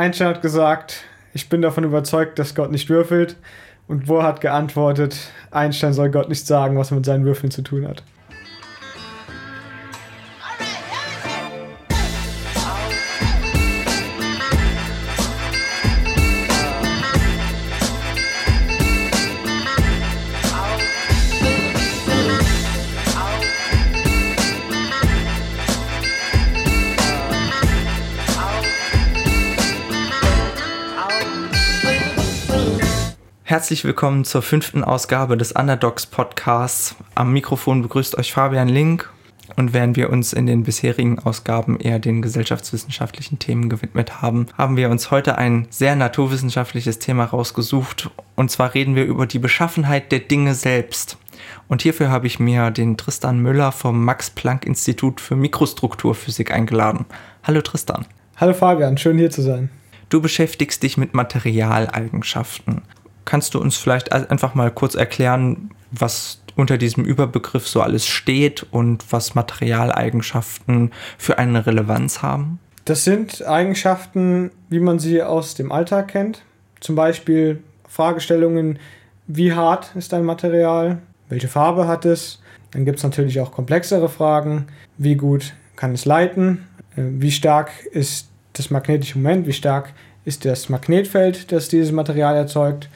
Einstein hat gesagt, ich bin davon überzeugt, dass Gott nicht würfelt. Und Bohr hat geantwortet, Einstein soll Gott nicht sagen, was er mit seinen Würfeln zu tun hat. Herzlich willkommen zur fünften Ausgabe des Underdogs Podcasts. Am Mikrofon begrüßt euch Fabian Link und während wir uns in den bisherigen Ausgaben eher den gesellschaftswissenschaftlichen Themen gewidmet haben, haben wir uns heute ein sehr naturwissenschaftliches Thema rausgesucht und zwar reden wir über die Beschaffenheit der Dinge selbst. Und hierfür habe ich mir den Tristan Müller vom Max Planck Institut für Mikrostrukturphysik eingeladen. Hallo Tristan. Hallo Fabian, schön hier zu sein. Du beschäftigst dich mit Materialeigenschaften. Kannst du uns vielleicht einfach mal kurz erklären, was unter diesem Überbegriff so alles steht und was Materialeigenschaften für eine Relevanz haben? Das sind Eigenschaften, wie man sie aus dem Alltag kennt. Zum Beispiel Fragestellungen, wie hart ist ein Material, welche Farbe hat es. Dann gibt es natürlich auch komplexere Fragen, wie gut kann es leiten, äh, wie stark ist das magnetische Moment, wie stark ist das Magnetfeld, das dieses Material erzeugt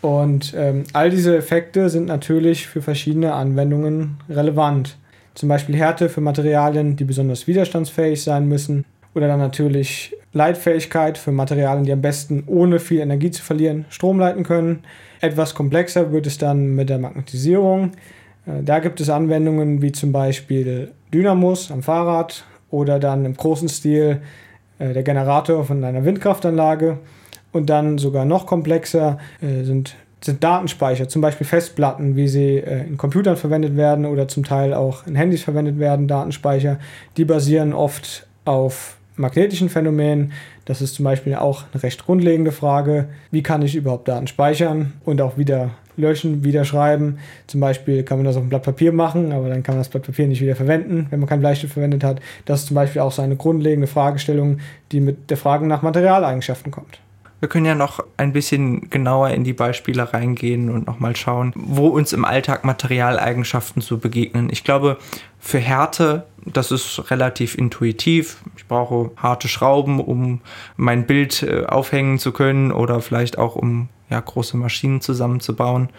und ähm, all diese Effekte sind natürlich für verschiedene Anwendungen relevant. Zum Beispiel Härte für Materialien, die besonders widerstandsfähig sein müssen. Oder dann natürlich Leitfähigkeit für Materialien, die am besten ohne viel Energie zu verlieren Strom leiten können. Etwas komplexer wird es dann mit der Magnetisierung. Äh, da gibt es Anwendungen wie zum Beispiel Dynamos am Fahrrad oder dann im großen Stil äh, der Generator von einer Windkraftanlage. Und dann sogar noch komplexer äh, sind, sind Datenspeicher, zum Beispiel Festplatten, wie sie äh, in Computern verwendet werden oder zum Teil auch in Handys verwendet werden, Datenspeicher. Die basieren oft auf magnetischen Phänomenen. Das ist zum Beispiel auch eine recht grundlegende Frage. Wie kann ich überhaupt Daten speichern und auch wieder löschen, wieder schreiben? Zum Beispiel kann man das auf ein Blatt Papier machen, aber dann kann man das Blatt Papier nicht wieder verwenden, wenn man kein Bleistift verwendet hat. Das ist zum Beispiel auch so eine grundlegende Fragestellung, die mit der Frage nach Materialeigenschaften kommt. Wir können ja noch ein bisschen genauer in die Beispiele reingehen und nochmal schauen, wo uns im Alltag Materialeigenschaften so begegnen. Ich glaube, für Härte, das ist relativ intuitiv. Ich brauche harte Schrauben, um mein Bild äh, aufhängen zu können oder vielleicht auch um ja, große Maschinen zusammenzubauen.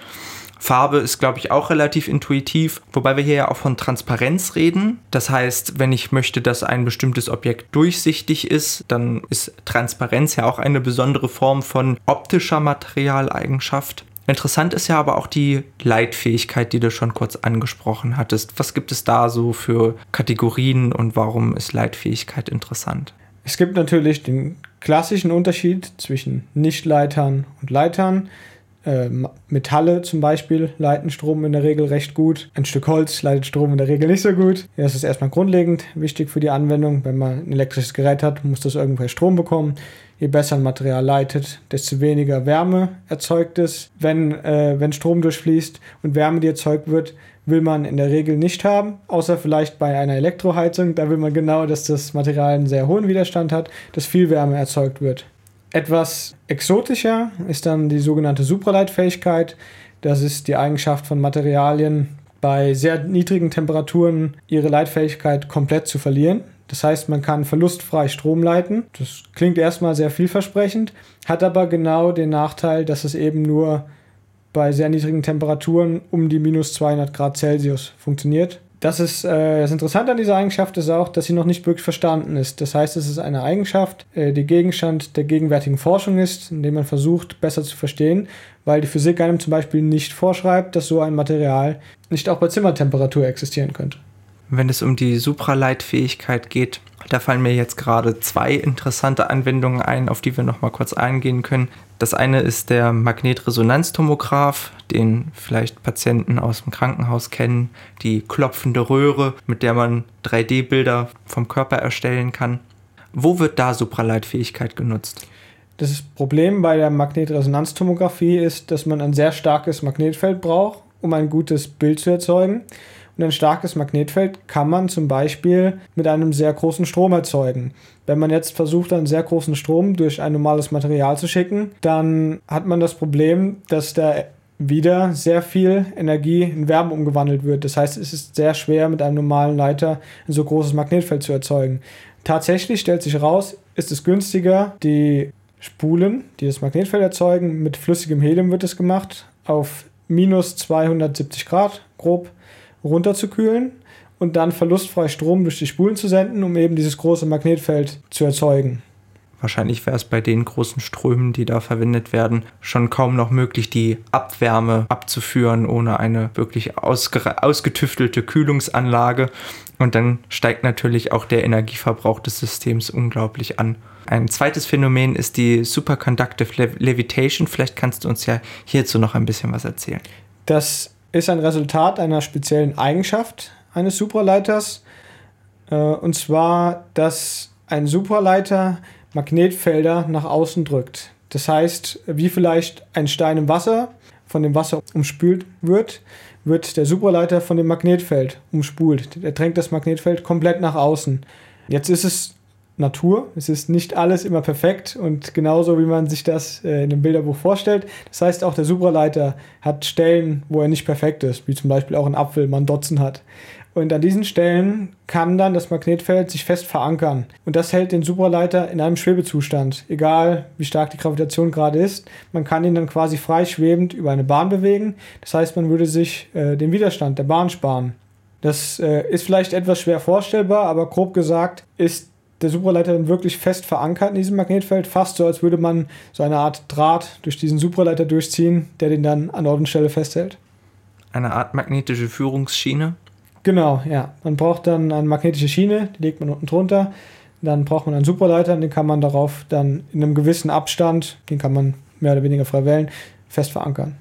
Farbe ist, glaube ich, auch relativ intuitiv, wobei wir hier ja auch von Transparenz reden. Das heißt, wenn ich möchte, dass ein bestimmtes Objekt durchsichtig ist, dann ist Transparenz ja auch eine besondere Form von optischer Materialeigenschaft. Interessant ist ja aber auch die Leitfähigkeit, die du schon kurz angesprochen hattest. Was gibt es da so für Kategorien und warum ist Leitfähigkeit interessant? Es gibt natürlich den klassischen Unterschied zwischen Nichtleitern und Leitern. Äh, Metalle zum Beispiel leiten Strom in der Regel recht gut. Ein Stück Holz leitet Strom in der Regel nicht so gut. Das ist erstmal grundlegend wichtig für die Anwendung. Wenn man ein elektrisches Gerät hat, muss das irgendwoher Strom bekommen. Je besser ein Material leitet, desto weniger Wärme erzeugt es. Wenn, äh, wenn Strom durchfließt und Wärme, die erzeugt wird, will man in der Regel nicht haben, außer vielleicht bei einer Elektroheizung. Da will man genau, dass das Material einen sehr hohen Widerstand hat, dass viel Wärme erzeugt wird. Etwas exotischer ist dann die sogenannte Supraleitfähigkeit. Das ist die Eigenschaft von Materialien bei sehr niedrigen Temperaturen ihre Leitfähigkeit komplett zu verlieren. Das heißt, man kann verlustfrei Strom leiten. Das klingt erstmal sehr vielversprechend, hat aber genau den Nachteil, dass es eben nur bei sehr niedrigen Temperaturen um die minus 200 Grad Celsius funktioniert. Das ist äh, das Interessante an dieser Eigenschaft ist auch, dass sie noch nicht wirklich verstanden ist. Das heißt, es ist eine Eigenschaft, äh, die Gegenstand der gegenwärtigen Forschung ist, indem man versucht, besser zu verstehen, weil die Physik einem zum Beispiel nicht vorschreibt, dass so ein Material nicht auch bei Zimmertemperatur existieren könnte. Wenn es um die Supraleitfähigkeit geht, da fallen mir jetzt gerade zwei interessante Anwendungen ein, auf die wir noch mal kurz eingehen können. Das eine ist der Magnetresonanztomograph, den vielleicht Patienten aus dem Krankenhaus kennen, die klopfende Röhre, mit der man 3D-Bilder vom Körper erstellen kann. Wo wird da Supraleitfähigkeit genutzt? Das Problem bei der Magnetresonanztomographie ist, dass man ein sehr starkes Magnetfeld braucht, um ein gutes Bild zu erzeugen. Und ein starkes Magnetfeld kann man zum Beispiel mit einem sehr großen Strom erzeugen. Wenn man jetzt versucht, einen sehr großen Strom durch ein normales Material zu schicken, dann hat man das Problem, dass da wieder sehr viel Energie in Wärme umgewandelt wird. Das heißt, es ist sehr schwer, mit einem normalen Leiter ein so großes Magnetfeld zu erzeugen. Tatsächlich stellt sich heraus, ist es günstiger, die Spulen, die das Magnetfeld erzeugen, mit flüssigem Helium wird es gemacht, auf minus 270 Grad grob runterzukühlen und dann verlustfrei Strom durch die Spulen zu senden, um eben dieses große Magnetfeld zu erzeugen. Wahrscheinlich wäre es bei den großen Strömen, die da verwendet werden, schon kaum noch möglich, die Abwärme abzuführen, ohne eine wirklich ausgetüftelte Kühlungsanlage. Und dann steigt natürlich auch der Energieverbrauch des Systems unglaublich an. Ein zweites Phänomen ist die Superconductive Levitation. Vielleicht kannst du uns ja hierzu noch ein bisschen was erzählen. Das ist ein Resultat einer speziellen Eigenschaft eines Supraleiters. Äh, und zwar, dass ein Supraleiter Magnetfelder nach außen drückt. Das heißt, wie vielleicht ein Stein im Wasser von dem Wasser umspült wird, wird der Supraleiter von dem Magnetfeld umspult. Der drängt das Magnetfeld komplett nach außen. Jetzt ist es Natur. Es ist nicht alles immer perfekt und genauso wie man sich das äh, in dem Bilderbuch vorstellt. Das heißt, auch der Supraleiter hat Stellen, wo er nicht perfekt ist, wie zum Beispiel auch ein Apfel man Dotzen hat. Und an diesen Stellen kann dann das Magnetfeld sich fest verankern. Und das hält den Supraleiter in einem Schwebezustand. Egal wie stark die Gravitation gerade ist, man kann ihn dann quasi freischwebend über eine Bahn bewegen. Das heißt, man würde sich äh, den Widerstand der Bahn sparen. Das äh, ist vielleicht etwas schwer vorstellbar, aber grob gesagt ist der Supraleiter dann wirklich fest verankert in diesem Magnetfeld, fast so, als würde man so eine Art Draht durch diesen Supraleiter durchziehen, der den dann an Ort und Stelle festhält. Eine Art magnetische Führungsschiene? Genau, ja. Man braucht dann eine magnetische Schiene, die legt man unten drunter. Dann braucht man einen Superleiter, den kann man darauf dann in einem gewissen Abstand, den kann man mehr oder weniger frei wählen, fest verankern.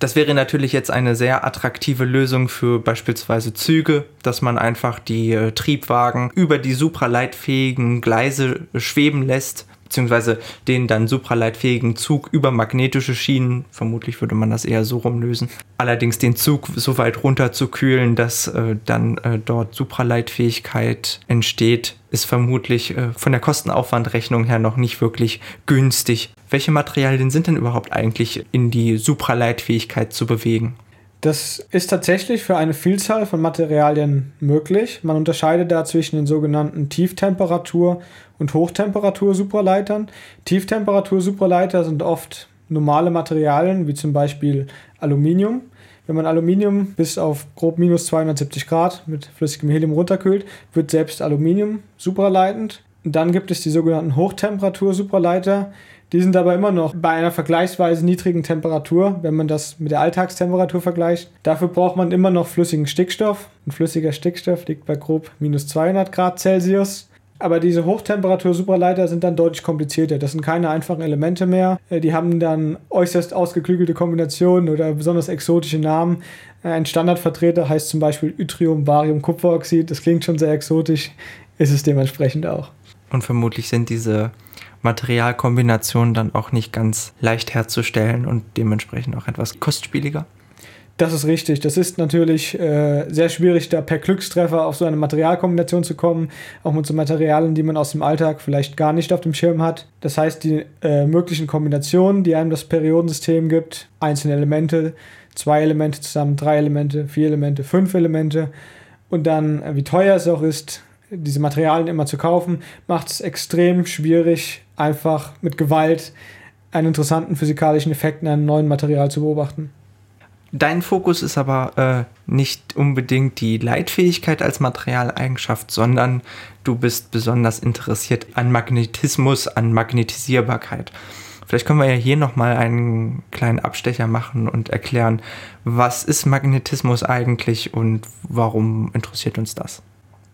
Das wäre natürlich jetzt eine sehr attraktive Lösung für beispielsweise Züge, dass man einfach die äh, Triebwagen über die supraleitfähigen Gleise schweben lässt beziehungsweise den dann supraleitfähigen Zug über magnetische Schienen, vermutlich würde man das eher so rumlösen, allerdings den Zug so weit runter zu kühlen, dass äh, dann äh, dort Supraleitfähigkeit entsteht, ist vermutlich äh, von der Kostenaufwandrechnung her noch nicht wirklich günstig. Welche Materialien sind denn überhaupt eigentlich in die Supraleitfähigkeit zu bewegen? Das ist tatsächlich für eine Vielzahl von Materialien möglich. Man unterscheidet da zwischen den sogenannten Tieftemperatur- und Hochtemperatur-Supraleitern. Tieftemperatur-Supraleiter sind oft normale Materialien, wie zum Beispiel Aluminium. Wenn man Aluminium bis auf grob minus 270 Grad mit flüssigem Helium runterkühlt, wird selbst Aluminium supraleitend. Dann gibt es die sogenannten Hochtemperatur-Supraleiter. Die sind aber immer noch bei einer vergleichsweise niedrigen Temperatur, wenn man das mit der Alltagstemperatur vergleicht. Dafür braucht man immer noch flüssigen Stickstoff. Ein flüssiger Stickstoff liegt bei grob minus 200 Grad Celsius. Aber diese Hochtemperatur-Superleiter sind dann deutlich komplizierter. Das sind keine einfachen Elemente mehr. Äh, die haben dann äußerst ausgeklügelte Kombinationen oder besonders exotische Namen. Äh, ein Standardvertreter heißt zum Beispiel Yttrium, Barium, Kupferoxid. Das klingt schon sehr exotisch, ist es dementsprechend auch. Und vermutlich sind diese Materialkombinationen dann auch nicht ganz leicht herzustellen und dementsprechend auch etwas kostspieliger. Das ist richtig. Das ist natürlich äh, sehr schwierig, da per Glückstreffer auf so eine Materialkombination zu kommen, auch mit so Materialien, die man aus dem Alltag vielleicht gar nicht auf dem Schirm hat. Das heißt, die äh, möglichen Kombinationen, die einem das Periodensystem gibt, einzelne Elemente, zwei Elemente zusammen, drei Elemente, vier Elemente, fünf Elemente und dann, äh, wie teuer es auch ist, diese Materialien immer zu kaufen, macht es extrem schwierig, einfach mit Gewalt einen interessanten physikalischen Effekt in einem neuen Material zu beobachten. Dein Fokus ist aber äh, nicht unbedingt die Leitfähigkeit als Materialeigenschaft, sondern du bist besonders interessiert an Magnetismus, an Magnetisierbarkeit. Vielleicht können wir ja hier nochmal einen kleinen Abstecher machen und erklären, was ist Magnetismus eigentlich und warum interessiert uns das?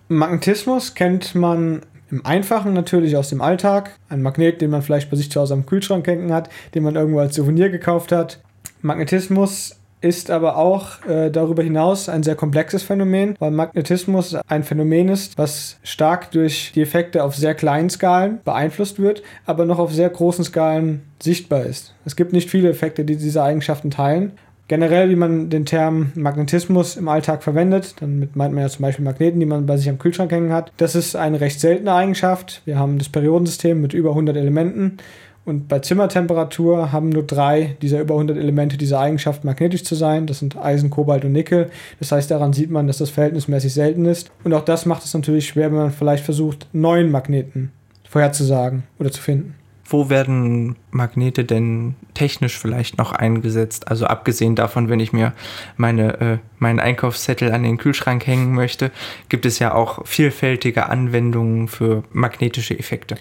Magnetismus kennt man im Einfachen natürlich aus dem Alltag. Ein Magnet, den man vielleicht bei sich zu Hause am Kühlschrank hängen hat, den man irgendwo als Souvenir gekauft hat. Magnetismus ist aber auch äh, darüber hinaus ein sehr komplexes Phänomen, weil Magnetismus ein Phänomen ist, was stark durch die Effekte auf sehr kleinen Skalen beeinflusst wird, aber noch auf sehr großen Skalen sichtbar ist. Es gibt nicht viele Effekte, die diese Eigenschaften teilen. Generell, wie man den Term Magnetismus im Alltag verwendet, damit meint man ja zum Beispiel Magneten, die man bei sich am Kühlschrank hängen hat. Das ist eine recht seltene Eigenschaft. Wir haben das Periodensystem mit über 100 Elementen und bei Zimmertemperatur haben nur drei dieser über 100 Elemente diese Eigenschaft, magnetisch zu sein. Das sind Eisen, Kobalt und Nickel. Das heißt, daran sieht man, dass das verhältnismäßig selten ist. Und auch das macht es natürlich schwer, wenn man vielleicht versucht, neuen Magneten vorherzusagen oder zu finden. Wo werden Magnete denn technisch vielleicht noch eingesetzt? Also abgesehen davon, wenn ich mir meine, äh, meinen Einkaufszettel an den Kühlschrank hängen möchte, gibt es ja auch vielfältige Anwendungen für magnetische Effekte.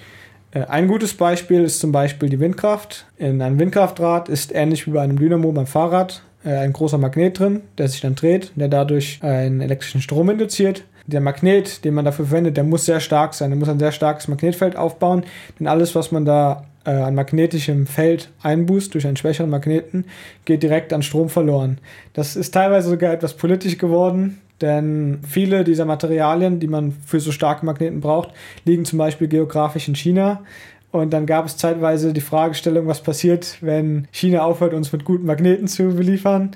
Äh, ein gutes Beispiel ist zum Beispiel die Windkraft. In einem Windkraftrad ist ähnlich wie bei einem Dynamo beim Fahrrad äh, ein großer Magnet drin, der sich dann dreht, der dadurch einen elektrischen Strom induziert. Der Magnet, den man dafür verwendet, der muss sehr stark sein. Der muss ein sehr starkes Magnetfeld aufbauen, denn alles, was man da äh, an magnetischem Feld einbußt durch einen schwächeren Magneten, geht direkt an Strom verloren. Das ist teilweise sogar etwas politisch geworden, denn viele dieser Materialien, die man für so starke Magneten braucht, liegen zum Beispiel geografisch in China. Und dann gab es zeitweise die Fragestellung, was passiert, wenn China aufhört, uns mit guten Magneten zu beliefern.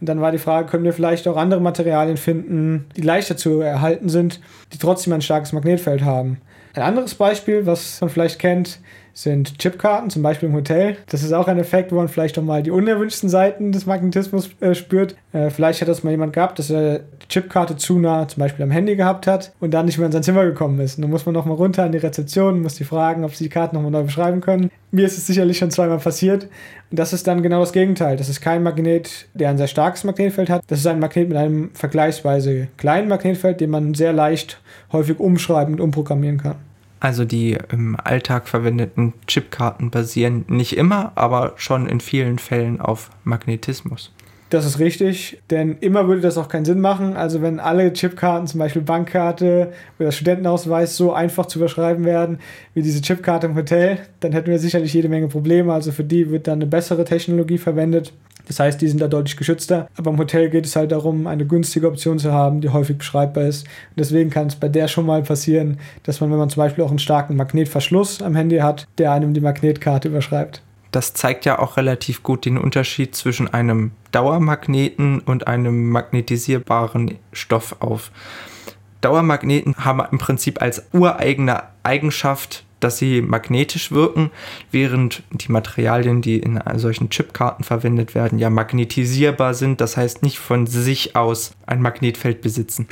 Und dann war die Frage, können wir vielleicht auch andere Materialien finden, die leichter zu erhalten sind, die trotzdem ein starkes Magnetfeld haben. Ein anderes Beispiel, was man vielleicht kennt, sind Chipkarten, zum Beispiel im Hotel. Das ist auch ein Effekt, wo man vielleicht auch mal die unerwünschten Seiten des Magnetismus äh, spürt. Äh, vielleicht hat das mal jemand gehabt, dass er die Chipkarte zu nah zum Beispiel am Handy gehabt hat und dann nicht mehr in sein Zimmer gekommen ist. Und dann muss man nochmal runter an die Rezeption, muss die fragen, ob sie die Karte nochmal neu beschreiben können. Mir ist es sicherlich schon zweimal passiert. Und das ist dann genau das Gegenteil. Das ist kein Magnet, der ein sehr starkes Magnetfeld hat. Das ist ein Magnet mit einem vergleichsweise kleinen Magnetfeld, den man sehr leicht häufig umschreiben und umprogrammieren kann. Also die im Alltag verwendeten Chipkarten basieren nicht immer, aber schon in vielen Fällen auf Magnetismus. Das ist richtig, denn immer würde das auch keinen Sinn machen. Also wenn alle Chipkarten, zum Beispiel Bankkarte oder Studentenausweis, so einfach zu überschreiben werden wie diese Chipkarte im Hotel, dann hätten wir sicherlich jede Menge Probleme. Also für die wird dann eine bessere Technologie verwendet. Das heißt, die sind da deutlich geschützter. Aber im Hotel geht es halt darum, eine günstige Option zu haben, die häufig beschreibbar ist. Und deswegen kann es bei der schon mal passieren, dass man, wenn man zum Beispiel auch einen starken Magnetverschluss am Handy hat, der einem die Magnetkarte überschreibt. Das zeigt ja auch relativ gut den Unterschied zwischen einem Dauermagneten und einem magnetisierbaren Stoff auf. Dauermagneten haben im Prinzip als ureigene Eigenschaft dass sie magnetisch wirken, während die Materialien, die in solchen Chipkarten verwendet werden, ja magnetisierbar sind, das heißt nicht von sich aus ein Magnetfeld besitzen.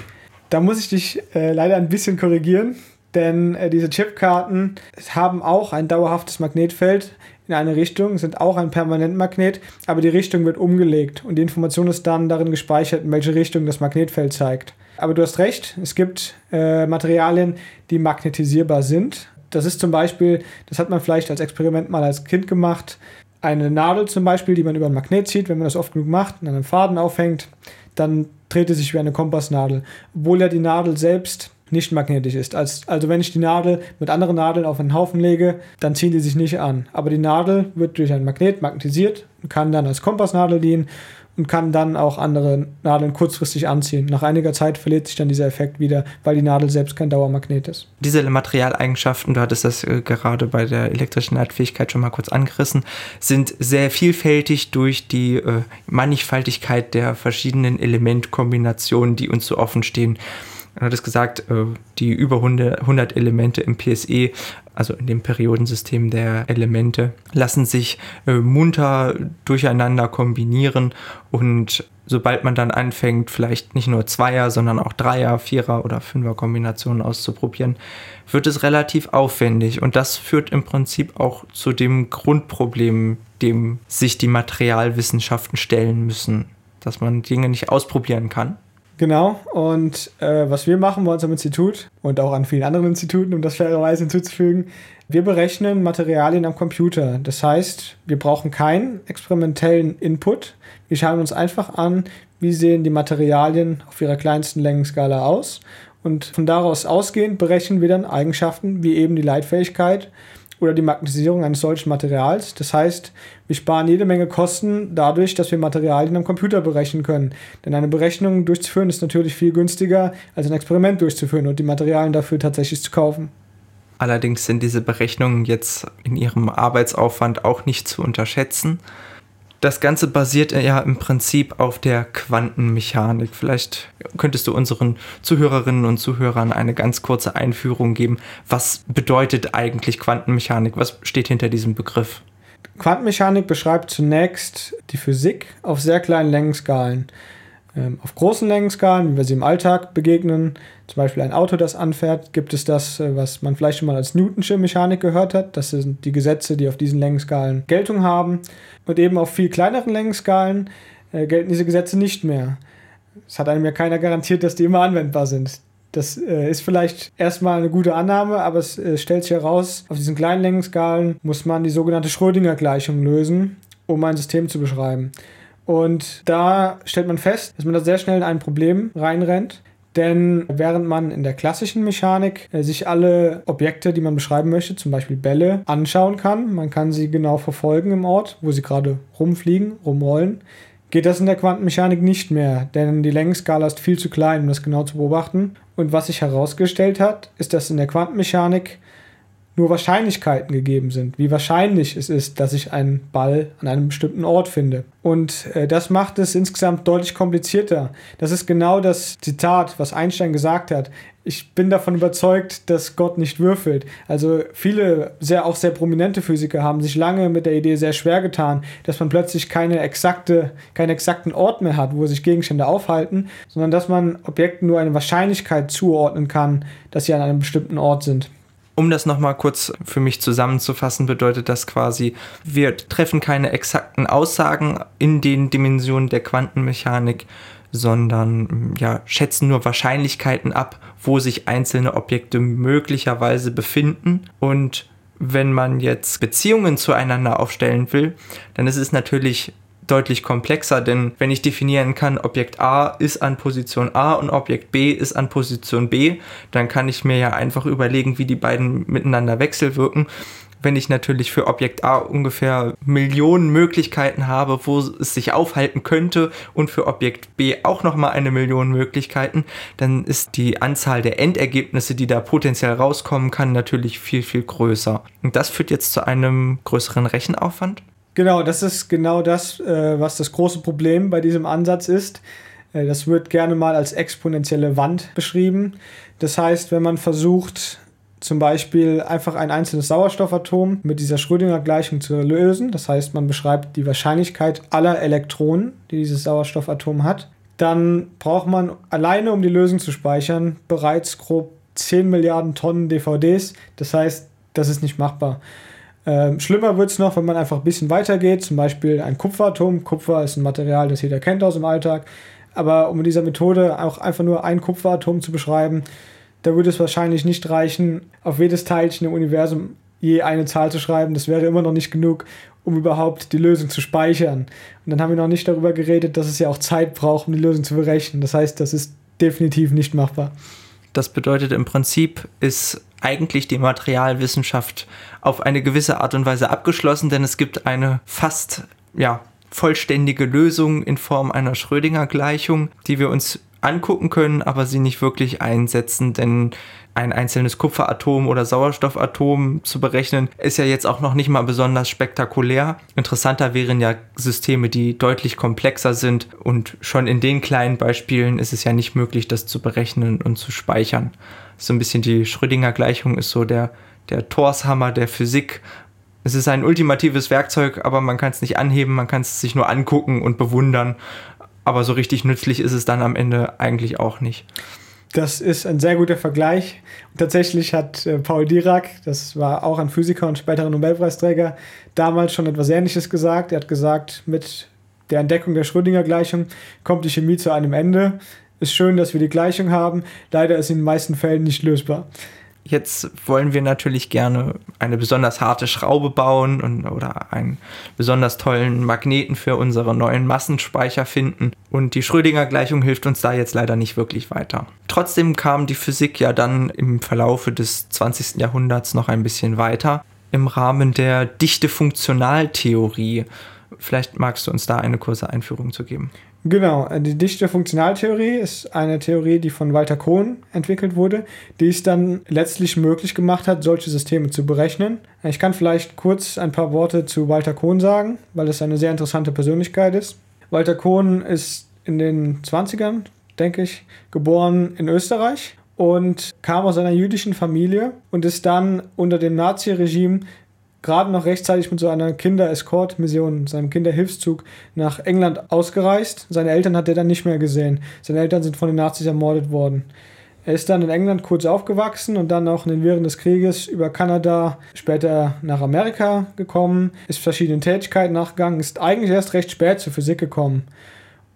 Da muss ich dich äh, leider ein bisschen korrigieren, denn äh, diese Chipkarten haben auch ein dauerhaftes Magnetfeld in eine Richtung, sind auch ein Permanentmagnet, aber die Richtung wird umgelegt und die Information ist dann darin gespeichert, in welche Richtung das Magnetfeld zeigt. Aber du hast recht, es gibt äh, Materialien, die magnetisierbar sind, das ist zum Beispiel, das hat man vielleicht als Experiment mal als Kind gemacht, eine Nadel zum Beispiel, die man über ein Magnet zieht, wenn man das oft genug macht und an einem Faden aufhängt, dann dreht es sich wie eine Kompassnadel, obwohl ja die Nadel selbst nicht magnetisch ist. also wenn ich die Nadel mit anderen Nadeln auf einen Haufen lege, dann ziehen die sich nicht an. Aber die Nadel wird durch ein Magnet magnetisiert und kann dann als Kompassnadel dienen und kann dann auch andere Nadeln kurzfristig anziehen. Nach einiger Zeit verliert sich dann dieser Effekt wieder, weil die Nadel selbst kein Dauermagnet ist. Diese Materialeigenschaften, du hattest das äh, gerade bei der elektrischen Leitfähigkeit schon mal kurz angerissen, sind sehr vielfältig durch die äh, Mannigfaltigkeit der verschiedenen Elementkombinationen, die uns so offen stehen. Du hattest gesagt, äh, die über 100 Elemente im PSE also in dem Periodensystem der Elemente, lassen sich äh, munter durcheinander kombinieren. Und sobald man dann anfängt, vielleicht nicht nur Zweier, sondern auch Dreier, Vierer oder Fünfer Kombinationen auszuprobieren, wird es relativ aufwendig. Und das führt im Prinzip auch zu dem Grundproblem, dem sich die Materialwissenschaften stellen müssen, dass man Dinge nicht ausprobieren kann Genau, und äh, was wir machen bei unserem Institut und auch an vielen anderen Instituten, um das fairerweise hinzuzufügen, wir berechnen Materialien am Computer. Das heißt, wir brauchen keinen experimentellen Input. Wir schauen uns einfach an, wie sehen die Materialien auf ihrer kleinsten Längenskala aus. Und von daraus ausgehend berechnen wir dann Eigenschaften wie eben die Leitfähigkeit oder die Magnetisierung eines solchen Materials. Das heißt, wir sparen jede Menge Kosten dadurch, dass wir Materialien am Computer berechnen können. Denn eine Berechnung durchzuführen ist natürlich viel günstiger, als ein Experiment durchzuführen und die Materialien dafür tatsächlich zu kaufen. Allerdings sind diese Berechnungen jetzt in ihrem Arbeitsaufwand auch nicht zu unterschätzen. Das Ganze basiert ja im Prinzip auf der Quantenmechanik. Vielleicht könntest du unseren Zuhörerinnen und Zuhörern eine ganz kurze Einführung geben. Was bedeutet eigentlich Quantenmechanik? Was steht hinter diesem Begriff? Quantenmechanik beschreibt zunächst die Physik auf sehr kleinen Längenskalen. Ähm, auf großen Längenskalen, wie wir sie im Alltag begegnen, zum Beispiel ein Auto, das anfährt, gibt es das, äh, was man vielleicht schon mal als Newtonsche Mechanik gehört hat. Das sind die Gesetze, die auf diesen Längenskalen Geltung haben. Und eben auf viel kleineren Längenskalen äh, gelten diese Gesetze nicht mehr. Es hat einem ja keiner garantiert, dass die immer anwendbar sind. Das äh, ist vielleicht erstmal eine gute Annahme, aber es stellt sich heraus, auf diesen kleinen Längenskalen muss man die sogenannte Schrödinger-Gleichung lösen, um ein System zu beschreiben. Und da stellt man fest, dass man da sehr schnell in ein Problem reinrennt. Denn während man in der klassischen Mechanik äh, sich alle Objekte, die man beschreiben möchte, zum Beispiel Bälle, anschauen kann, man kann sie genau verfolgen im Ort, wo sie gerade rumfliegen, rumrollen, geht das in der Quantenmechanik nicht mehr, denn die Längenskala ist viel zu klein, um das genau zu beobachten. Und was sich herausgestellt hat, ist, dass in der Quantenmechanik nur Wahrscheinlichkeiten gegeben sind, wie wahrscheinlich es ist, dass ich einen Ball an einem bestimmten Ort finde. Und äh, das macht es insgesamt deutlich komplizierter. Das ist genau das Zitat, was Einstein gesagt hat. Ich bin davon überzeugt, dass Gott nicht würfelt. Also viele, sehr auch sehr prominente Physiker haben sich lange mit der Idee sehr schwer getan, dass man plötzlich keine exakte, keinen exakten Ort mehr hat, wo sich Gegenstände aufhalten, sondern dass man Objekten nur eine Wahrscheinlichkeit zuordnen kann, dass sie an einem bestimmten Ort sind. Um das nochmal kurz für mich zusammenzufassen, bedeutet das quasi, wir treffen keine exakten Aussagen in den Dimensionen der Quantenmechanik, sondern ja, schätzen nur Wahrscheinlichkeiten ab, wo sich einzelne Objekte möglicherweise befinden. Und wenn man jetzt Beziehungen zueinander aufstellen will, dann ist es natürlich deutlich komplexer, denn wenn ich definieren kann, Objekt A ist an Position A und Objekt B ist an Position B, dann kann ich mir ja einfach überlegen, wie die beiden miteinander wechselwirken. Wenn ich natürlich für Objekt A ungefähr Millionen Möglichkeiten habe, wo es sich aufhalten könnte und für Objekt B auch nochmal eine Million Möglichkeiten, dann ist die Anzahl der Endergebnisse, die da potenziell rauskommen kann, natürlich viel, viel größer. Und das führt jetzt zu einem größeren Rechenaufwand. Genau, das ist genau das, äh, was das große Problem bei diesem Ansatz ist. Äh, das wird gerne mal als exponentielle Wand beschrieben. Das heißt, wenn man versucht, zum Beispiel einfach ein einzelnes Sauerstoffatom mit dieser Schrödinger-Gleichung zu lösen, das heißt, man beschreibt die Wahrscheinlichkeit aller Elektronen, die dieses Sauerstoffatom hat, dann braucht man alleine, um die Lösung zu speichern, bereits grob 10 Milliarden Tonnen DVDs. Das heißt, das ist nicht machbar. Ähm, schlimmer wird es noch, wenn man einfach ein bisschen weitergeht, zum Beispiel ein Kupferatom. Kupfer ist ein Material, das jeder kennt aus dem Alltag. Aber um mit dieser Methode auch einfach nur ein Kupferatom zu beschreiben, da würde es wahrscheinlich nicht reichen, auf jedes Teilchen im Universum je eine Zahl zu schreiben. Das wäre immer noch nicht genug, um überhaupt die Lösung zu speichern. Und dann haben wir noch nicht darüber geredet, dass es ja auch Zeit braucht, um die Lösung zu berechnen. Das heißt, das ist definitiv nicht machbar. Das bedeutet im Prinzip ist eigentlich die Materialwissenschaft auf eine gewisse Art und Weise abgeschlossen, denn es gibt eine fast ja, vollständige Lösung in Form einer Schrödinger-Gleichung, die wir uns angucken können, aber sie nicht wirklich einsetzen, denn ein einzelnes Kupferatom oder Sauerstoffatom zu berechnen, ist ja jetzt auch noch nicht mal besonders spektakulär. Interessanter wären ja Systeme, die deutlich komplexer sind und schon in den kleinen Beispielen ist es ja nicht möglich, das zu berechnen und zu speichern. So ein bisschen die Schrödinger-Gleichung ist so der, der Torshammer der Physik. Es ist ein ultimatives Werkzeug, aber man kann es nicht anheben, man kann es sich nur angucken und bewundern. Aber so richtig nützlich ist es dann am Ende eigentlich auch nicht. Das ist ein sehr guter Vergleich. Und tatsächlich hat äh, Paul Dirac, das war auch ein Physiker und späterer Nobelpreisträger, damals schon etwas Ähnliches gesagt. Er hat gesagt, mit der Entdeckung der Schrödinger-Gleichung kommt die Chemie zu einem Ende. Ist schön, dass wir die Gleichung haben. Leider ist sie in den meisten Fällen nicht lösbar. Jetzt wollen wir natürlich gerne eine besonders harte Schraube bauen und, oder einen besonders tollen Magneten für unsere neuen Massenspeicher finden. Und die Schrödinger-Gleichung hilft uns da jetzt leider nicht wirklich weiter. Trotzdem kam die Physik ja dann im Verlaufe des 20. Jahrhunderts noch ein bisschen weiter im Rahmen der Dichte-Funktionaltheorie. Vielleicht magst du uns da eine kurze Einführung zu geben. Genau, äh, die dichte Funktionaltheorie ist eine Theorie, die von Walter Kohn entwickelt wurde, die es dann letztlich möglich gemacht hat, solche Systeme zu berechnen. Ich kann vielleicht kurz ein paar Worte zu Walter Kohn sagen, weil es eine sehr interessante Persönlichkeit ist. Walter Kohn ist in den 20ern, denke ich, geboren in Österreich und kam aus einer jüdischen Familie und ist dann unter dem Naziregime gerade noch rechtzeitig mit so einer Kinder-Escort-Mission, seinem Kinderhilfszug nach England ausgereist. Seine Eltern hat er dann nicht mehr gesehen. Seine Eltern sind von den Nazis ermordet worden. Er ist dann in England kurz aufgewachsen und dann auch in den Während des Krieges über Kanada, später nach Amerika gekommen, ist verschiedenen Tätigkeiten nachgegangen, ist eigentlich erst recht spät zur Physik gekommen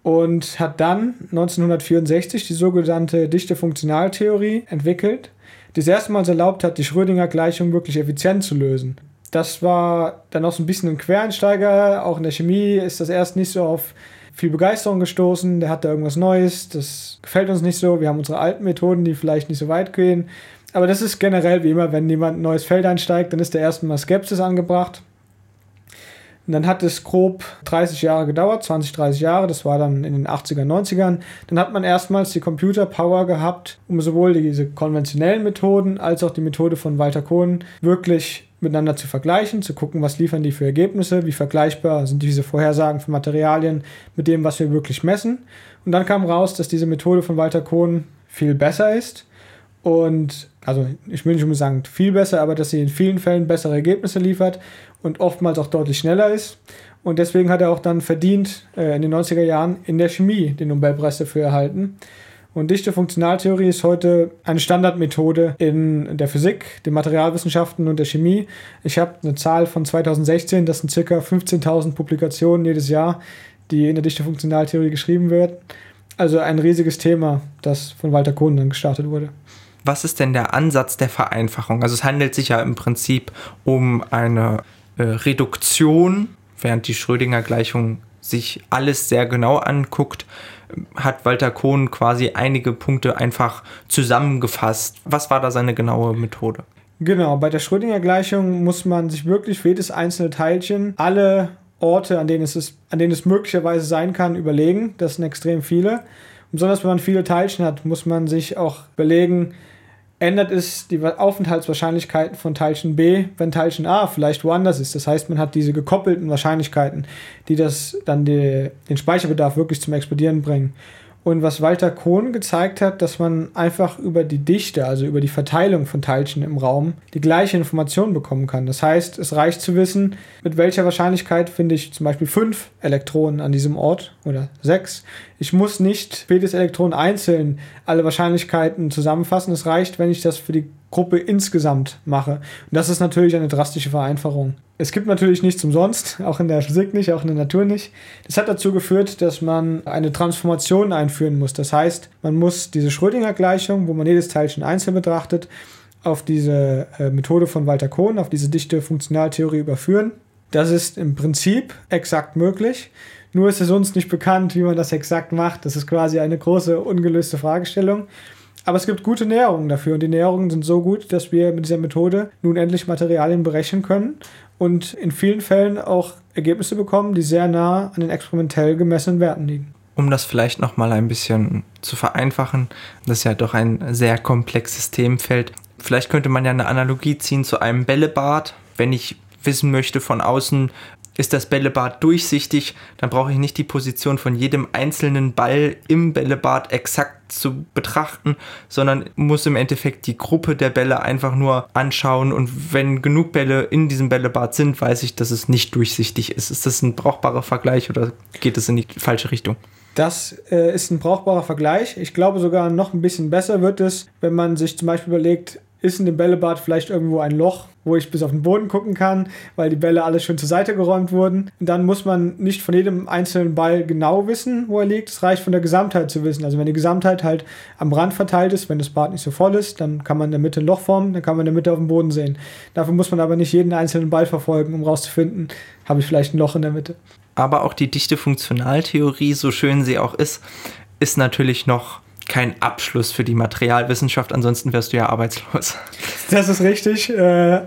und hat dann 1964 die sogenannte dichte Funktionaltheorie entwickelt, die es erstmals erlaubt hat, die Schrödinger-Gleichung wirklich effizient zu lösen. Das war dann auch so ein bisschen ein Quereinsteiger. Auch in der Chemie ist das erst nicht so auf viel Begeisterung gestoßen. Der hat da irgendwas Neues. Das gefällt uns nicht so. Wir haben unsere alten Methoden, die vielleicht nicht so weit gehen. Aber das ist generell wie immer, wenn jemand ein neues Feld einsteigt, dann ist der erstmal Skepsis angebracht. Und dann hat es grob 30 Jahre gedauert, 20, 30 Jahre, das war dann in den 80er, 90ern. Dann hat man erstmals die Computer-Power gehabt, um sowohl diese konventionellen Methoden als auch die Methode von Walter Kohn wirklich miteinander zu vergleichen, zu gucken, was liefern die für Ergebnisse, wie vergleichbar sind diese Vorhersagen für Materialien mit dem, was wir wirklich messen. Und dann kam raus, dass diese Methode von Walter Kohn viel besser ist. Und also ich will nicht unbedingt sagen viel besser, aber dass sie in vielen Fällen bessere Ergebnisse liefert und oftmals auch deutlich schneller ist. Und deswegen hat er auch dann verdient äh, in den 90er Jahren in der Chemie den Nobelpreis dafür erhalten. Und dichte Funktionaltheorie ist heute eine Standardmethode in der Physik, den Materialwissenschaften und der Chemie. Ich habe eine Zahl von 2016, das sind circa 15.000 Publikationen jedes Jahr, die in der dichte Funktionaltheorie geschrieben werden. Also ein riesiges Thema, das von Walter Kohn dann gestartet wurde. Was ist denn der Ansatz der Vereinfachung? Also es handelt sich ja im Prinzip um eine äh, Reduktion, während die Schrödinger-Gleichung sich alles sehr genau anguckt, hat Walter Kohn quasi einige Punkte einfach zusammengefasst. Was war da seine genaue Methode? Genau, bei der Schrödinger-Gleichung muss man sich wirklich für jedes einzelne Teilchen alle Orte, an denen es, ist, an denen es möglicherweise sein kann, überlegen. Das sind extrem viele. Besonders wenn man viele Teilchen hat, muss man sich auch überlegen, ändert es die Aufenthaltswahrscheinlichkeiten von Teilchen B, wenn Teilchen A vielleicht woanders ist. Das heißt, man hat diese gekoppelten Wahrscheinlichkeiten, die das dann die, den Speicherbedarf wirklich zum Explodieren bringen. Und was Walter Kohn gezeigt hat, dass man einfach über die Dichte, also über die Verteilung von Teilchen im Raum, die gleiche Information bekommen kann. Das heißt, es reicht zu wissen, mit welcher Wahrscheinlichkeit finde ich zum Beispiel fünf Elektronen an diesem Ort oder sechs. Ich muss nicht jedes Elektron einzeln alle Wahrscheinlichkeiten zusammenfassen. Es reicht, wenn ich das für die Gruppe insgesamt mache. Und das ist natürlich eine drastische Vereinfachung. Es gibt natürlich nichts umsonst, auch in der Physik nicht, auch in der Natur nicht. Das hat dazu geführt, dass man eine Transformation einführen muss. Das heißt, man muss diese Schrödinger-Gleichung, wo man jedes Teilchen einzeln betrachtet, auf diese äh, Methode von Walter Kohn, auf diese dichte Funktionaltheorie überführen. Das ist im Prinzip exakt möglich. Nur ist es uns nicht bekannt, wie man das exakt macht. Das ist quasi eine große ungelöste Fragestellung. Aber es gibt gute Näherungen dafür und die Näherungen sind so gut, dass wir mit dieser Methode nun endlich Materialien berechnen können und in vielen Fällen auch Ergebnisse bekommen, die sehr nah an den experimentell gemessenen Werten liegen. Um das vielleicht noch mal ein bisschen zu vereinfachen, das ist ja doch ein sehr komplexes Themenfeld. Vielleicht könnte man ja eine Analogie ziehen zu einem Bällebad. Wenn ich wissen möchte von außen, ist das Bällebad durchsichtig, dann brauche ich nicht die Position von jedem einzelnen Ball im Bällebad exakt zu betrachten, sondern muss im Endeffekt die Gruppe der Bälle einfach nur anschauen und wenn genug Bälle in diesem Bällebad sind, weiß ich, dass es nicht durchsichtig ist. Ist das ein brauchbarer Vergleich oder geht es in die falsche Richtung? Das äh, ist ein brauchbarer Vergleich. Ich glaube sogar noch ein bisschen besser wird es, wenn man sich zum Beispiel überlegt, ist in dem Bällebad vielleicht irgendwo ein Loch, wo ich bis auf den Boden gucken kann, weil die Bälle alles schon zur Seite geräumt wurden. Und dann muss man nicht von jedem einzelnen Ball genau wissen, wo er liegt. Es reicht von der Gesamtheit zu wissen. Also wenn die Gesamtheit halt am Rand verteilt ist, wenn das Bad nicht so voll ist, dann kann man in der Mitte ein Loch formen, dann kann man in der Mitte auf dem Boden sehen. Dafür muss man aber nicht jeden einzelnen Ball verfolgen, um rauszufinden, habe ich vielleicht ein Loch in der Mitte. Aber auch die dichte Funktionaltheorie, so schön sie auch ist, ist natürlich noch kein Abschluss für die Materialwissenschaft, ansonsten wärst du ja arbeitslos. Das ist richtig. Äh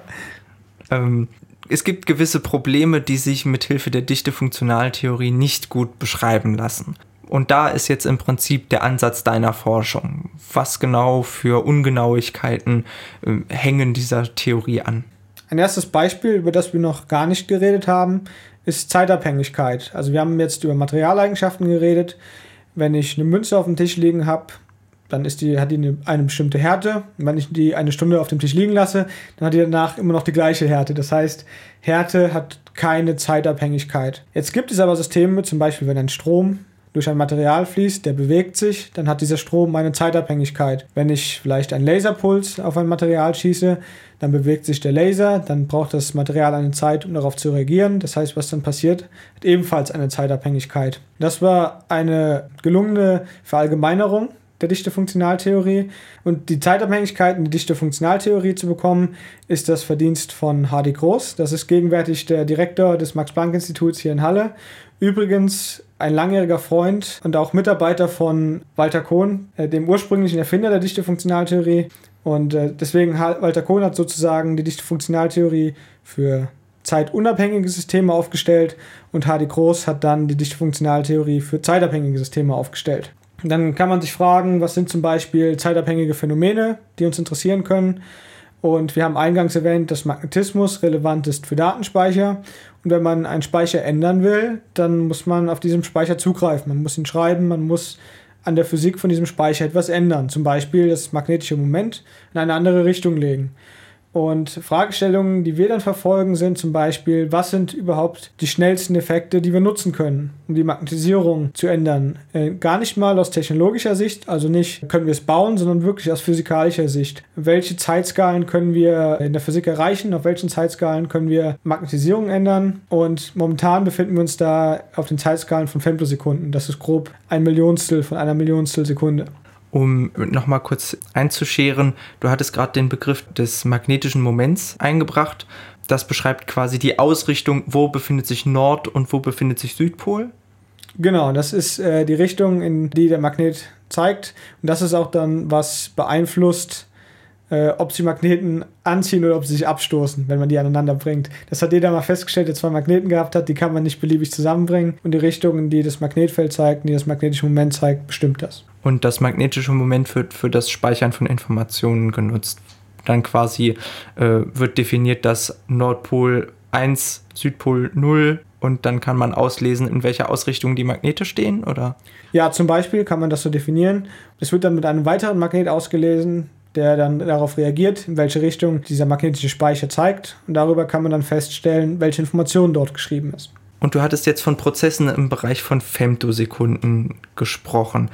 ähm, es gibt gewisse Probleme, die sich mit Hilfe der dichte Funktionaltheorie nicht gut beschreiben lassen. Und da ist jetzt im Prinzip der Ansatz deiner Forschung. Was genau für Ungenauigkeiten äh, hängen dieser Theorie an? Ein erstes Beispiel, über das wir noch gar nicht geredet haben, ist Zeitabhängigkeit. Also wir haben jetzt über Materialeigenschaften geredet. Wenn ich eine Münze auf dem Tisch liegen habe, dann ist die, hat die eine, eine bestimmte Härte. Und wenn ich die eine Stunde auf dem Tisch liegen lasse, dann hat die danach immer noch die gleiche Härte. Das heißt, Härte hat keine Zeitabhängigkeit. Jetzt gibt es aber Systeme, zum Beispiel wenn ein Strom durch ein Material fließt, der bewegt sich, dann hat dieser Strom eine Zeitabhängigkeit. Wenn ich vielleicht einen Laserpuls auf ein Material schieße, dann bewegt sich der Laser, dann braucht das Material eine Zeit, um darauf zu reagieren. Das heißt, was dann passiert, hat ebenfalls eine Zeitabhängigkeit. Das war eine gelungene Verallgemeinerung der Dichte-Funktionaltheorie. Und die Zeitabhängigkeit in die Dichte-Funktionaltheorie zu bekommen, ist das Verdienst von Hardy Groß. Das ist gegenwärtig der Direktor des Max-Planck-Instituts hier in Halle. Übrigens ein langjähriger Freund und auch Mitarbeiter von Walter Kohn, äh, dem ursprünglichen Erfinder der Dichte-Funktionaltheorie. Und äh, deswegen hat Walter Kohn hat sozusagen die Dichte-Funktionaltheorie für zeitunabhängige Systeme aufgestellt und Hardy Groß hat dann die Dichte-Funktionaltheorie für zeitabhängige Systeme aufgestellt. Dann kann man sich fragen, was sind zum Beispiel zeitabhängige Phänomene, die uns interessieren können. Und wir haben eingangs erwähnt, dass Magnetismus relevant ist für Datenspeicher. Und wenn man einen Speicher ändern will, dann muss man auf diesem Speicher zugreifen. Man muss ihn schreiben, man muss an der Physik von diesem Speicher etwas ändern. Zum Beispiel das magnetische Moment in eine andere Richtung legen. Und Fragestellungen, die wir dann verfolgen, sind zum Beispiel, was sind überhaupt die schnellsten Effekte, die wir nutzen können, um die Magnetisierung zu ändern. Äh, gar nicht mal aus technologischer Sicht, also nicht können wir es bauen, sondern wirklich aus physikalischer Sicht. Welche Zeitskalen können wir in der Physik erreichen? Auf welchen Zeitskalen können wir Magnetisierung ändern? Und momentan befinden wir uns da auf den Zeitskalen von Femtosekunden. Das ist grob ein Millionstel von einer Millionstel Sekunde um nochmal kurz einzuscheren, du hattest gerade den Begriff des magnetischen Moments eingebracht. Das beschreibt quasi die Ausrichtung, wo befindet sich Nord- und wo befindet sich Südpol. Genau, das ist äh, die Richtung, in die der Magnet zeigt. Und das ist auch dann, was beeinflusst, äh, ob sie Magneten anziehen oder ob sie sich abstoßen, wenn man die aneinander bringt. Das hat jeder mal festgestellt, der zwei Magneten gehabt hat, die kann man nicht beliebig zusammenbringen. Und die Richtung, in die das Magnetfeld zeigt, in die das magnetische Moment zeigt, bestimmt das. Und das magnetische Moment wird für das Speichern von Informationen genutzt. Dann quasi äh, wird definiert, dass Nordpol 1, Südpol 0 und dann kann man auslesen, in welcher Ausrichtung die Magnete stehen, oder? Ja, zum Beispiel kann man das so definieren. Es wird dann mit einem weiteren Magnet ausgelesen, der dann darauf reagiert, in welche Richtung dieser magnetische Speicher zeigt. Und darüber kann man dann feststellen, welche Information dort geschrieben ist. Und du hattest jetzt von Prozessen im Bereich von Femtosekunden gesprochen.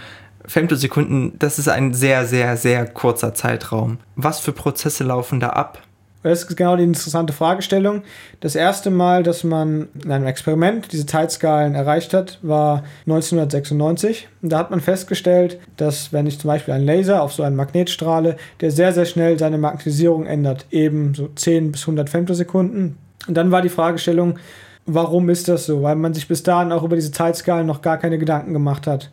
Femtosekunden, das ist ein sehr, sehr, sehr kurzer Zeitraum. Was für Prozesse laufen da ab? Das ist genau die interessante Fragestellung. Das erste Mal, dass man in einem Experiment diese Zeitskalen erreicht hat, war 1996. Und da hat man festgestellt, dass wenn ich zum Beispiel einen Laser auf so einen Magnet strahle, der sehr, sehr schnell seine Magnetisierung ändert, eben so 10 bis 100 Femtosekunden. Und dann war die Fragestellung, warum ist das so? Weil man sich bis dahin auch über diese Zeitskalen noch gar keine Gedanken gemacht hat.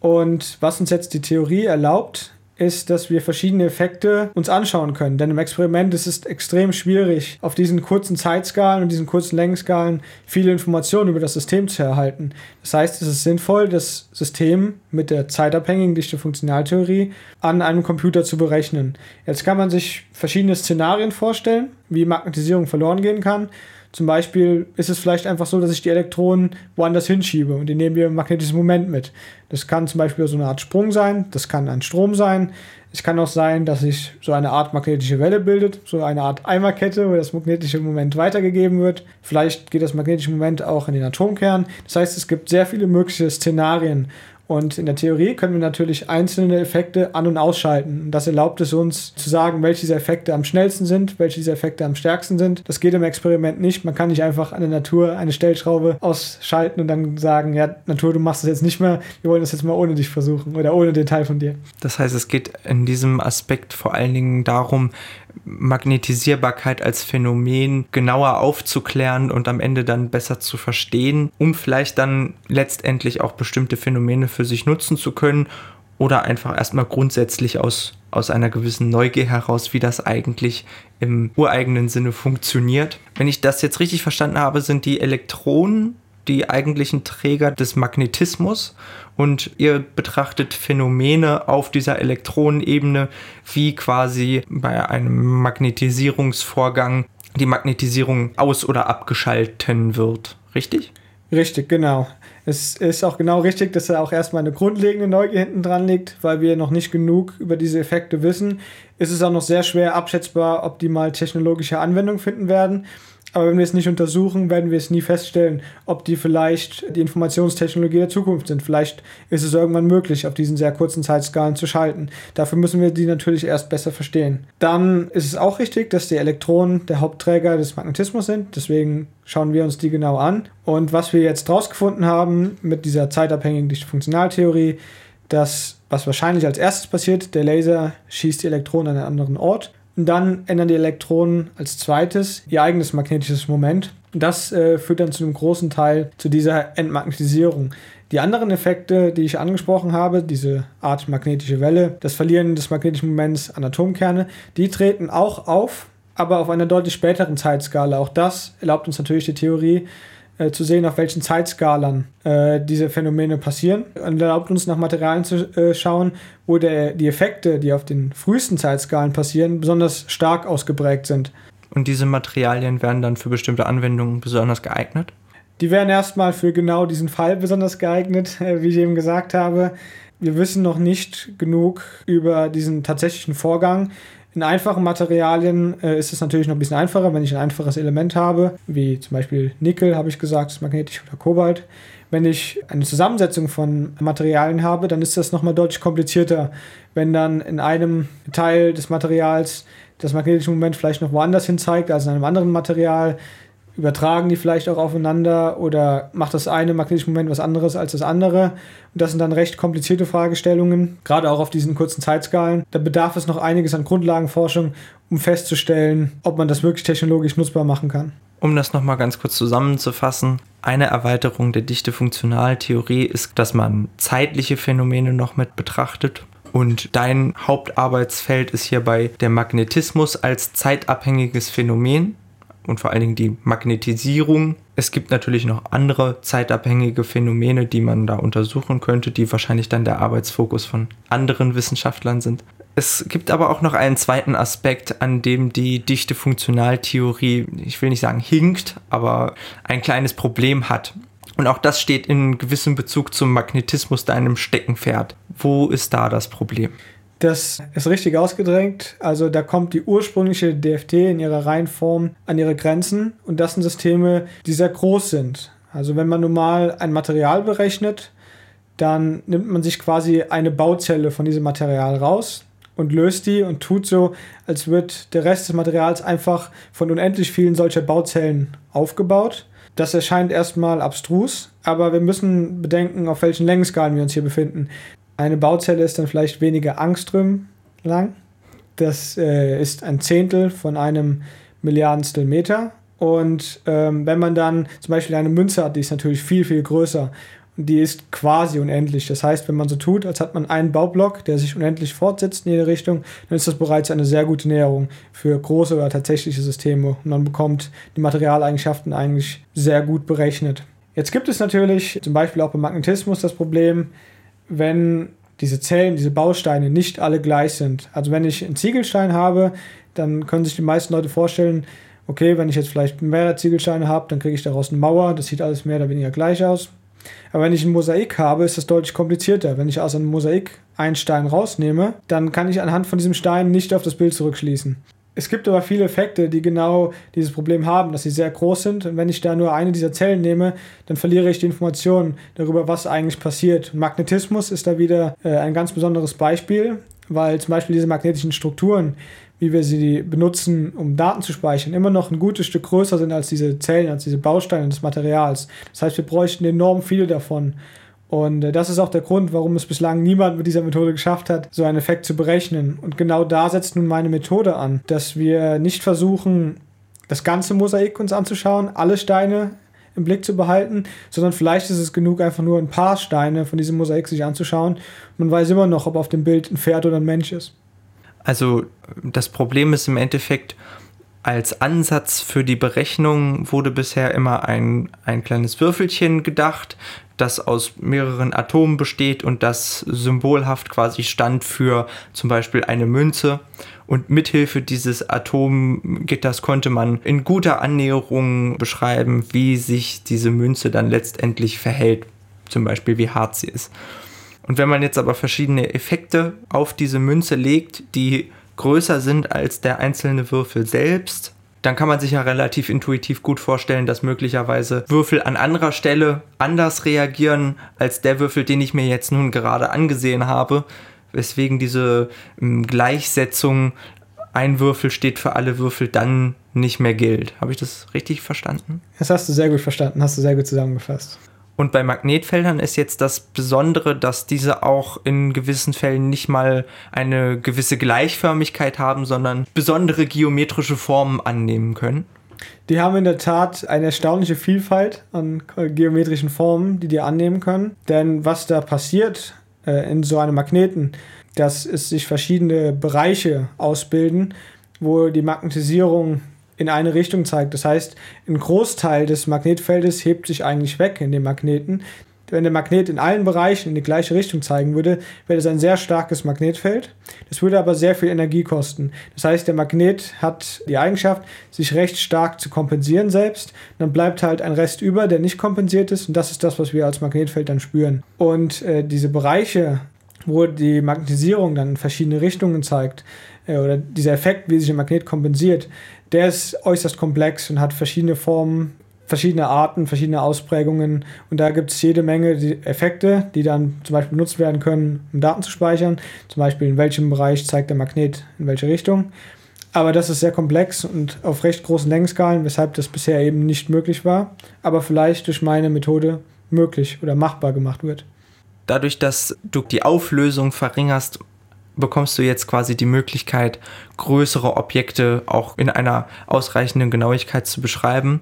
Und was uns jetzt die Theorie erlaubt, ist, dass wir verschiedene Effekte uns anschauen können. Denn im Experiment ist es extrem schwierig, auf diesen kurzen Zeitskalen und diesen kurzen Längenskalen viele Informationen über das System zu erhalten. Das heißt, es ist sinnvoll, das System mit der zeitabhängigen dichte Funktionaltheorie an einem Computer zu berechnen. Jetzt kann man sich verschiedene Szenarien vorstellen, wie Magnetisierung verloren gehen kann. Zum Beispiel ist es vielleicht einfach so, dass ich die Elektronen woanders hinschiebe und die nehmen wir im magnetischen Moment mit. Das kann zum Beispiel so eine Art Sprung sein, das kann ein Strom sein. Es kann auch sein, dass sich so eine Art magnetische Welle bildet, so eine Art Eimerkette, wo das magnetische Moment weitergegeben wird. Vielleicht geht das magnetische Moment auch in den Atomkern. Das heißt, es gibt sehr viele mögliche Szenarien und in der Theorie können wir natürlich einzelne Effekte an- und ausschalten. Das erlaubt es uns zu sagen, welche dieser Effekte am schnellsten sind, welche dieser Effekte am stärksten sind. Das geht im Experiment nicht. Man kann nicht einfach an der Natur eine Stellschraube ausschalten und dann sagen, ja, Natur, du machst das jetzt nicht mehr, wir wollen das jetzt mal ohne dich versuchen oder ohne den Teil von dir. Das heißt, es geht in diesem Aspekt vor allen Dingen darum, Magnetisierbarkeit als Phänomen genauer aufzuklären und am Ende dann besser zu verstehen, um vielleicht dann letztendlich auch bestimmte Phänomene für sich nutzen zu können oder einfach erstmal grundsätzlich aus, aus einer gewissen Neugier heraus, wie das eigentlich im ureigenen Sinne funktioniert. Wenn ich das jetzt richtig verstanden habe, sind die Elektronen, die eigentlichen Träger des Magnetismus und ihr betrachtet Phänomene auf dieser Elektronenebene, wie quasi bei einem Magnetisierungsvorgang die Magnetisierung aus- oder abgeschalten wird. Richtig? Richtig, genau. Es ist auch genau richtig, dass da auch erstmal eine grundlegende Neugier hinten dran liegt, weil wir noch nicht genug über diese Effekte wissen. Ist es auch noch sehr schwer abschätzbar, ob die mal technologische Anwendung finden werden. Aber wenn wir es nicht untersuchen, werden wir es nie feststellen, ob die vielleicht die Informationstechnologie der Zukunft sind. Vielleicht ist es irgendwann möglich, auf diesen sehr kurzen Zeitskalen zu schalten. Dafür müssen wir die natürlich erst besser verstehen. Dann ist es auch richtig, dass die Elektronen der Hauptträger des Magnetismus sind. Deswegen schauen wir uns die genau an. Und was wir jetzt rausgefunden haben mit dieser zeitabhängigen Funktionaltheorie, dass was wahrscheinlich als erstes passiert, der Laser schießt die Elektronen an einen anderen Ort und dann ändern die Elektronen als zweites ihr eigenes magnetisches Moment. Das äh, führt dann zu einem großen Teil zu dieser Entmagnetisierung. Die anderen Effekte, die ich angesprochen habe, diese Art magnetische Welle, das Verlieren des magnetischen Moments an Atomkerne, die treten auch auf, aber auf einer deutlich späteren Zeitskala. Auch das erlaubt uns natürlich die Theorie, äh, zu sehen, auf welchen Zeitskalen äh, diese Phänomene passieren und erlaubt uns nach Materialien zu äh, schauen, wo der, die Effekte, die auf den frühesten Zeitskalen passieren, besonders stark ausgeprägt sind. Und diese Materialien werden dann für bestimmte Anwendungen besonders geeignet? Die werden erstmal für genau diesen Fall besonders geeignet, äh, wie ich eben gesagt habe. Wir wissen noch nicht genug über diesen tatsächlichen Vorgang. In einfachen Materialien äh, ist es natürlich noch ein bisschen einfacher, wenn ich ein einfaches Element habe, wie zum Beispiel Nickel, habe ich gesagt, ist magnetisch oder Kobalt. Wenn ich eine Zusammensetzung von Materialien habe, dann ist das nochmal deutlich komplizierter. Wenn dann in einem Teil des Materials das magnetische Moment vielleicht noch woanders hin zeigt, als in einem anderen Material, übertragen die vielleicht auch aufeinander oder macht das eine magnetische Moment was anderes als das andere? Und das sind dann recht komplizierte Fragestellungen, gerade auch auf diesen kurzen Zeitskalen. Da bedarf es noch einiges an Grundlagenforschung, um festzustellen, ob man das wirklich technologisch nutzbar machen kann. Um das nochmal ganz kurz zusammenzufassen, eine Erweiterung der Dichte-Funktionaltheorie ist, dass man zeitliche Phänomene noch mit betrachtet. Und dein Hauptarbeitsfeld ist hierbei der Magnetismus als zeitabhängiges Phänomen und vor allen Dingen die Magnetisierung. Es gibt natürlich noch andere zeitabhängige Phänomene, die man da untersuchen könnte, die wahrscheinlich dann der Arbeitsfokus von anderen Wissenschaftlern sind. Es gibt aber auch noch einen zweiten Aspekt, an dem die dichte Funktionaltheorie, ich will nicht sagen hinkt, aber ein kleines Problem hat. Und auch das steht in gewissem Bezug zum Magnetismus deinem Steckenpferd. Wo ist da das Problem? Das ist richtig ausgedrängt. Also da kommt die ursprüngliche DFT in ihrer Reihenform an ihre Grenzen und das sind Systeme, die sehr groß sind. Also wenn man normal ein Material berechnet, dann nimmt man sich quasi eine Bauzelle von diesem Material raus und löst die und tut so, als wird der Rest des Materials einfach von unendlich vielen solcher Bauzellen aufgebaut. Das erscheint erstmal abstrus, aber wir müssen bedenken, auf welchen Längenskalen wir uns hier befinden. Eine Bauzelle ist dann vielleicht weniger Angström lang. Das äh, ist ein Zehntel von einem Milliardenstel Meter. Und ähm, wenn man dann zum Beispiel eine Münze hat, die ist natürlich viel, viel größer. Und die ist quasi unendlich. Das heißt, wenn man so tut, als hat man einen Baublock, der sich unendlich fortsetzt in jede Richtung, dann ist das bereits eine sehr gute Näherung für große oder tatsächliche Systeme. Und man bekommt die Materialeigenschaften eigentlich sehr gut berechnet. Jetzt gibt es natürlich zum Beispiel auch beim Magnetismus das Problem, wenn diese Zellen, diese Bausteine nicht alle gleich sind. Also wenn ich einen Ziegelstein habe, dann können sich die meisten Leute vorstellen, okay, wenn ich jetzt vielleicht mehrere Ziegelsteine habe, dann kriege ich daraus eine Mauer, das sieht alles mehr oder weniger gleich aus. Aber wenn ich ein Mosaik habe, ist das deutlich komplizierter. Wenn ich aus einem Mosaik einen Stein rausnehme, dann kann ich anhand von diesem Stein nicht auf das Bild zurückschließen. Es gibt aber viele Effekte, die genau dieses Problem haben, dass sie sehr groß sind. Und wenn ich da nur eine dieser Zellen nehme, dann verliere ich die Informationen darüber, was eigentlich passiert. Magnetismus ist da wieder äh, ein ganz besonderes Beispiel, weil zum Beispiel diese magnetischen Strukturen, wie wir sie benutzen, um Daten zu speichern, immer noch ein gutes Stück größer sind als diese Zellen, als diese Bausteine des Materials. Das heißt, wir bräuchten enorm viele davon. Und äh, das ist auch der Grund, warum es bislang niemand mit dieser Methode geschafft hat, so einen Effekt zu berechnen. Und genau da setzt nun meine Methode an, dass wir nicht versuchen, das ganze Mosaik uns anzuschauen, alle Steine im Blick zu behalten, sondern vielleicht ist es genug, einfach nur ein paar Steine von diesem Mosaik sich anzuschauen. Man weiß immer noch, ob auf dem Bild ein Pferd oder ein Mensch ist. Also das Problem ist im Endeffekt, als Ansatz für die Berechnung wurde bisher immer ein, ein kleines Würfelchen gedacht, das aus mehreren Atomen besteht und das symbolhaft quasi stand für zum Beispiel eine Münze. Und mithilfe dieses Atomgitters konnte man in guter Annäherung beschreiben, wie sich diese Münze dann letztendlich verhält. Zum Beispiel wie hart sie ist. Und wenn man jetzt aber verschiedene Effekte auf diese Münze legt, die größer sind als der einzelne Würfel selbst, dann kann man sich ja relativ intuitiv gut vorstellen, dass möglicherweise Würfel an anderer Stelle anders reagieren als der Würfel, den ich mir jetzt nun gerade angesehen habe, weswegen diese ähm, Gleichsetzung ein Würfel steht für alle Würfel dann nicht mehr gilt. Habe ich das richtig verstanden? Das hast du sehr gut verstanden, hast du sehr gut zusammengefasst. Und bei Magnetfeldern ist jetzt das Besondere, dass diese auch in gewissen Fällen nicht mal eine gewisse Gleichförmigkeit haben, sondern besondere geometrische Formen annehmen können. Die haben in der Tat eine erstaunliche Vielfalt an geometrischen Formen, die die annehmen können. Denn was da passiert äh, in so einem Magneten, dass es sich verschiedene Bereiche ausbilden, wo die Magnetisierung in eine Richtung zeigt. Das heißt, ein Großteil des Magnetfeldes hebt sich eigentlich weg in dem Magneten. Wenn der Magnet in allen Bereichen in die gleiche Richtung zeigen würde, wäre das ein sehr starkes Magnetfeld. Das würde aber sehr viel Energie kosten. Das heißt, der Magnet hat die Eigenschaft, sich recht stark zu kompensieren selbst. Dann bleibt halt ein Rest über, der nicht kompensiert ist. Und das ist das, was wir als Magnetfeld dann spüren. Und äh, diese Bereiche, wo die Magnetisierung dann in verschiedene Richtungen zeigt, äh, oder dieser Effekt, wie sich ein Magnet kompensiert, der ist äußerst komplex und hat verschiedene Formen, verschiedene Arten, verschiedene Ausprägungen. Und da gibt es jede Menge Effekte, die dann zum Beispiel benutzt werden können, um Daten zu speichern. Zum Beispiel in welchem Bereich zeigt der Magnet in welche Richtung. Aber das ist sehr komplex und auf recht großen Längenskalen, weshalb das bisher eben nicht möglich war, aber vielleicht durch meine Methode möglich oder machbar gemacht wird. Dadurch, dass du die Auflösung verringerst, bekommst du jetzt quasi die Möglichkeit, größere Objekte auch in einer ausreichenden Genauigkeit zu beschreiben.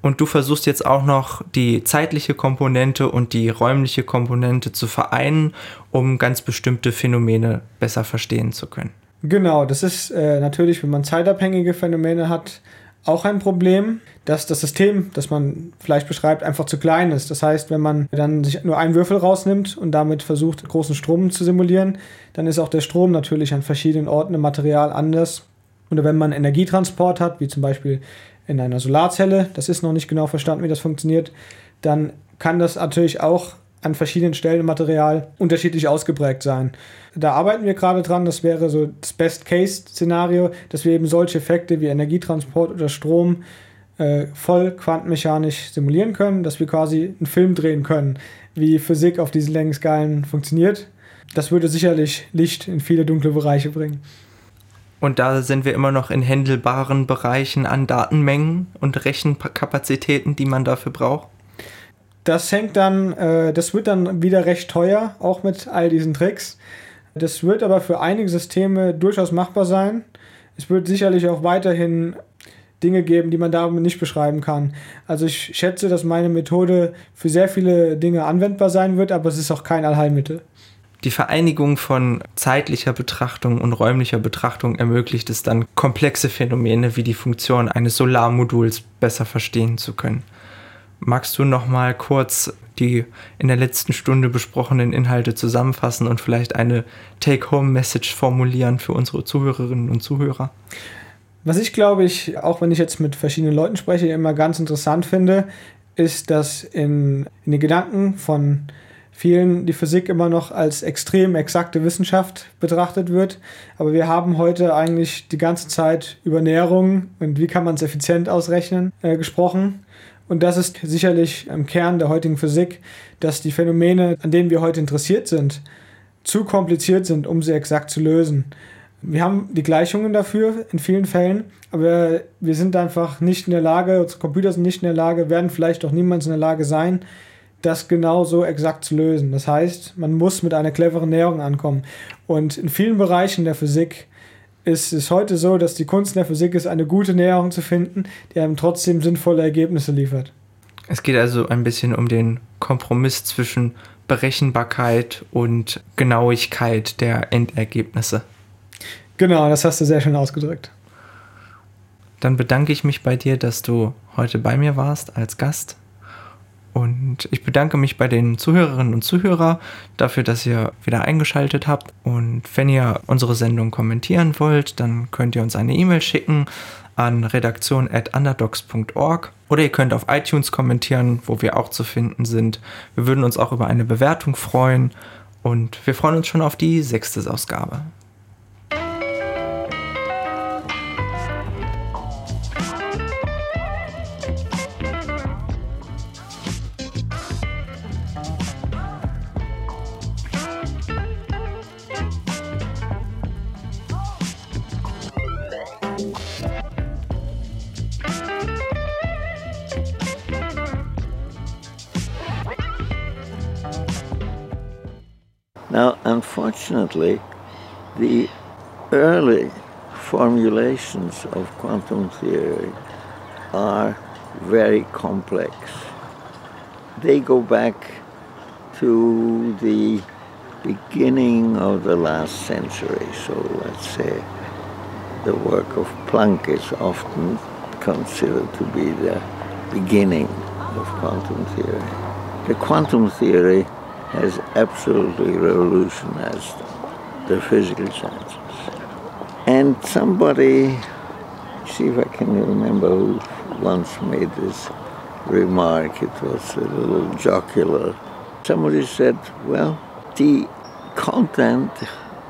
Und du versuchst jetzt auch noch die zeitliche Komponente und die räumliche Komponente zu vereinen, um ganz bestimmte Phänomene besser verstehen zu können. Genau, das ist äh, natürlich, wenn man zeitabhängige Phänomene hat, auch ein Problem, dass das System, das man vielleicht beschreibt, einfach zu klein ist. Das heißt, wenn man dann sich nur einen Würfel rausnimmt und damit versucht, großen Strom zu simulieren, dann ist auch der Strom natürlich an verschiedenen Orten im Material anders. Oder wenn man Energietransport hat, wie zum Beispiel in einer Solarzelle, das ist noch nicht genau verstanden, wie das funktioniert, dann kann das natürlich auch an verschiedenen Stellen im Material unterschiedlich ausgeprägt sein. Da arbeiten wir gerade dran, das wäre so das Best-Case-Szenario, dass wir eben solche Effekte wie Energietransport oder Strom äh, voll quantenmechanisch simulieren können, dass wir quasi einen Film drehen können, wie Physik auf diesen Längenskalen funktioniert. Das würde sicherlich Licht in viele dunkle Bereiche bringen. Und da sind wir immer noch in händelbaren Bereichen an Datenmengen und Rechenkapazitäten, die man dafür braucht. Das hängt dann, äh, das wird dann wieder recht teuer, auch mit all diesen Tricks. Das wird aber für einige Systeme durchaus machbar sein. Es wird sicherlich auch weiterhin Dinge geben, die man da nicht beschreiben kann. Also ich schätze, dass meine Methode für sehr viele Dinge anwendbar sein wird, aber es ist auch kein Allheilmittel. Die Vereinigung von zeitlicher Betrachtung und räumlicher Betrachtung ermöglicht es dann, komplexe Phänomene wie die Funktion eines Solarmoduls besser verstehen zu können. Magst du noch mal kurz die in der letzten Stunde besprochenen Inhalte zusammenfassen und vielleicht eine Take-Home-Message formulieren für unsere Zuhörerinnen und Zuhörer? Was ich glaube ich, auch wenn ich jetzt mit verschiedenen Leuten spreche, immer ganz interessant finde, ist, dass in, in den Gedanken von vielen die Physik immer noch als extrem exakte Wissenschaft betrachtet wird. Aber wir haben heute eigentlich die ganze Zeit über Näherung und wie kann man es effizient ausrechnen äh, gesprochen. Und das ist sicherlich im Kern der heutigen Physik, dass die Phänomene, an denen wir heute interessiert sind, zu kompliziert sind, um sie exakt zu lösen. Wir haben die Gleichungen dafür in vielen Fällen, aber wir sind einfach nicht in der Lage, unsere Computer sind nicht in der Lage, werden vielleicht auch niemals in der Lage sein, das genau so exakt zu lösen. Das heißt, man muss mit einer cleveren Näherung ankommen. Und in vielen Bereichen der Physik ist es heute so, dass die Kunst in der Physik ist, eine gute Näherung zu finden, die einem trotzdem sinnvolle Ergebnisse liefert. Es geht also ein bisschen um den Kompromiss zwischen Berechenbarkeit und Genauigkeit der Endergebnisse. Genau, das hast du sehr schön ausgedrückt. dann bedanke ich mich bei dir, dass du heute bei mir warst als Gast. Und ich bedanke mich bei den Zuhörerinnen und Zuhörern dafür, dass ihr wieder eingeschaltet habt. Und wenn ihr unsere Sendung kommentieren wollt, dann könnt ihr uns eine E-Mail schicken an redaktion.underdogs.org oder ihr könnt auf iTunes kommentieren, wo wir auch zu finden sind. Wir würden uns auch über eine Bewertung freuen und wir freuen uns schon auf die sechste Ausgabe. Unfortunately, the early formulations of quantum theory are very complex. They go back to the beginning of the last century. So let's say the work of Planck is often considered to be the beginning of quantum theory. The quantum theory has absolutely revolutionized the physical sciences. And somebody, see if I can remember who once made this remark, it was a little jocular. Somebody said, well, the content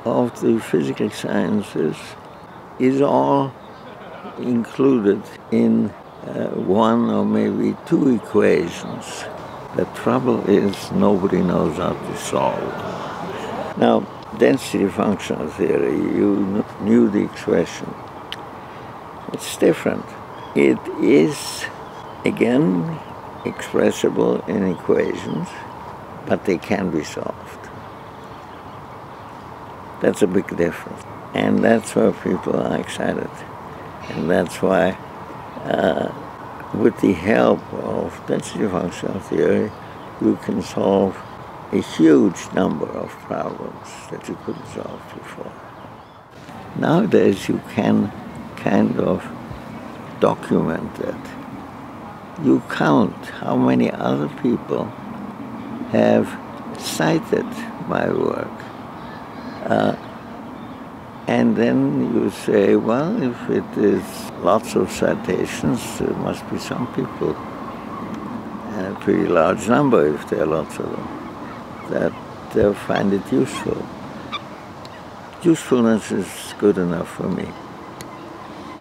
of the physical sciences is all included in uh, one or maybe two equations the trouble is nobody knows how to solve. Now, density functional theory, you knew the expression. It's different. It is, again, expressible in equations, but they can be solved. That's a big difference. And that's why people are excited. And that's why uh, with the help of density functional theory, you can solve a huge number of problems that you couldn't solve before. Nowadays, you can kind of document it. You count how many other people have cited my work. Uh, and then you say, well, if it is lots of citations, there must be some people, and a pretty large number if there are lots of them, that find it useful. Usefulness is good enough for me.